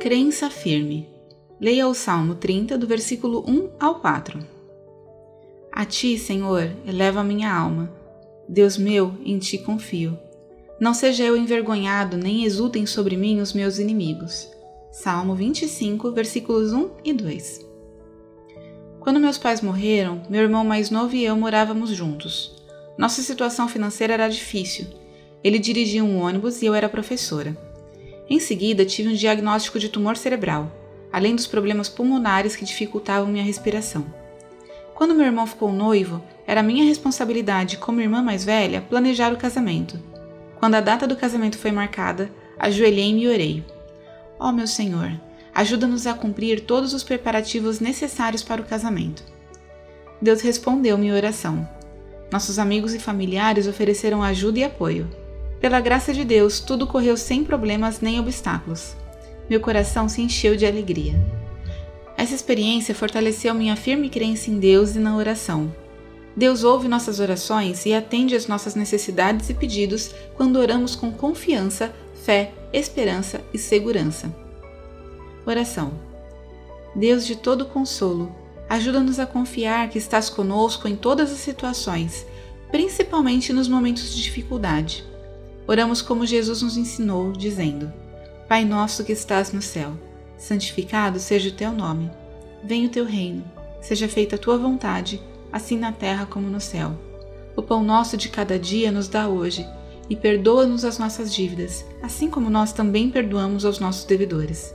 Crença firme. Leia o Salmo 30, do versículo 1 ao 4. A ti, Senhor, eleva a minha alma. Deus meu, em ti confio. Não seja eu envergonhado, nem exultem sobre mim os meus inimigos. Salmo 25, versículos 1 e 2. Quando meus pais morreram, meu irmão mais novo e eu morávamos juntos. Nossa situação financeira era difícil. Ele dirigia um ônibus e eu era professora. Em seguida, tive um diagnóstico de tumor cerebral, além dos problemas pulmonares que dificultavam minha respiração. Quando meu irmão ficou noivo, era minha responsabilidade, como irmã mais velha, planejar o casamento. Quando a data do casamento foi marcada, ajoelhei-me e orei. Ó oh, meu Senhor, ajuda-nos a cumprir todos os preparativos necessários para o casamento. Deus respondeu minha oração. Nossos amigos e familiares ofereceram ajuda e apoio. Pela graça de Deus, tudo correu sem problemas nem obstáculos. Meu coração se encheu de alegria. Essa experiência fortaleceu minha firme crença em Deus e na oração. Deus ouve nossas orações e atende às nossas necessidades e pedidos quando oramos com confiança, fé, esperança e segurança. Oração. Deus de todo consolo, ajuda-nos a confiar que estás conosco em todas as situações, principalmente nos momentos de dificuldade. Oramos como Jesus nos ensinou, dizendo: Pai nosso que estás no céu, santificado seja o teu nome. Venha o teu reino, seja feita a tua vontade, assim na terra como no céu. O pão nosso de cada dia nos dá hoje, e perdoa-nos as nossas dívidas, assim como nós também perdoamos aos nossos devedores.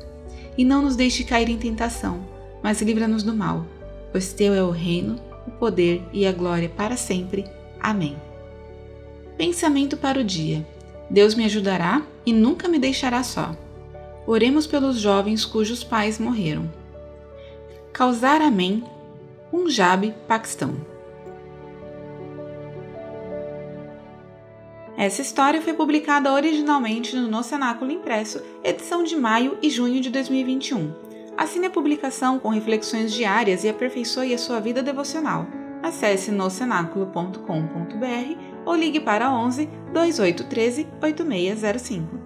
E não nos deixe cair em tentação, mas livra-nos do mal, pois teu é o reino, o poder e a glória para sempre. Amém. Pensamento para o dia. Deus me ajudará e nunca me deixará só. Oremos pelos jovens cujos pais morreram. Causar Amém, Punjab, Paquistão. Essa história foi publicada originalmente no No Cenáculo Impresso, edição de maio e junho de 2021. Assine a publicação com reflexões diárias e aperfeiçoe a sua vida devocional. Acesse nocenáculo.com.br ou ligue para 11 2813 8605.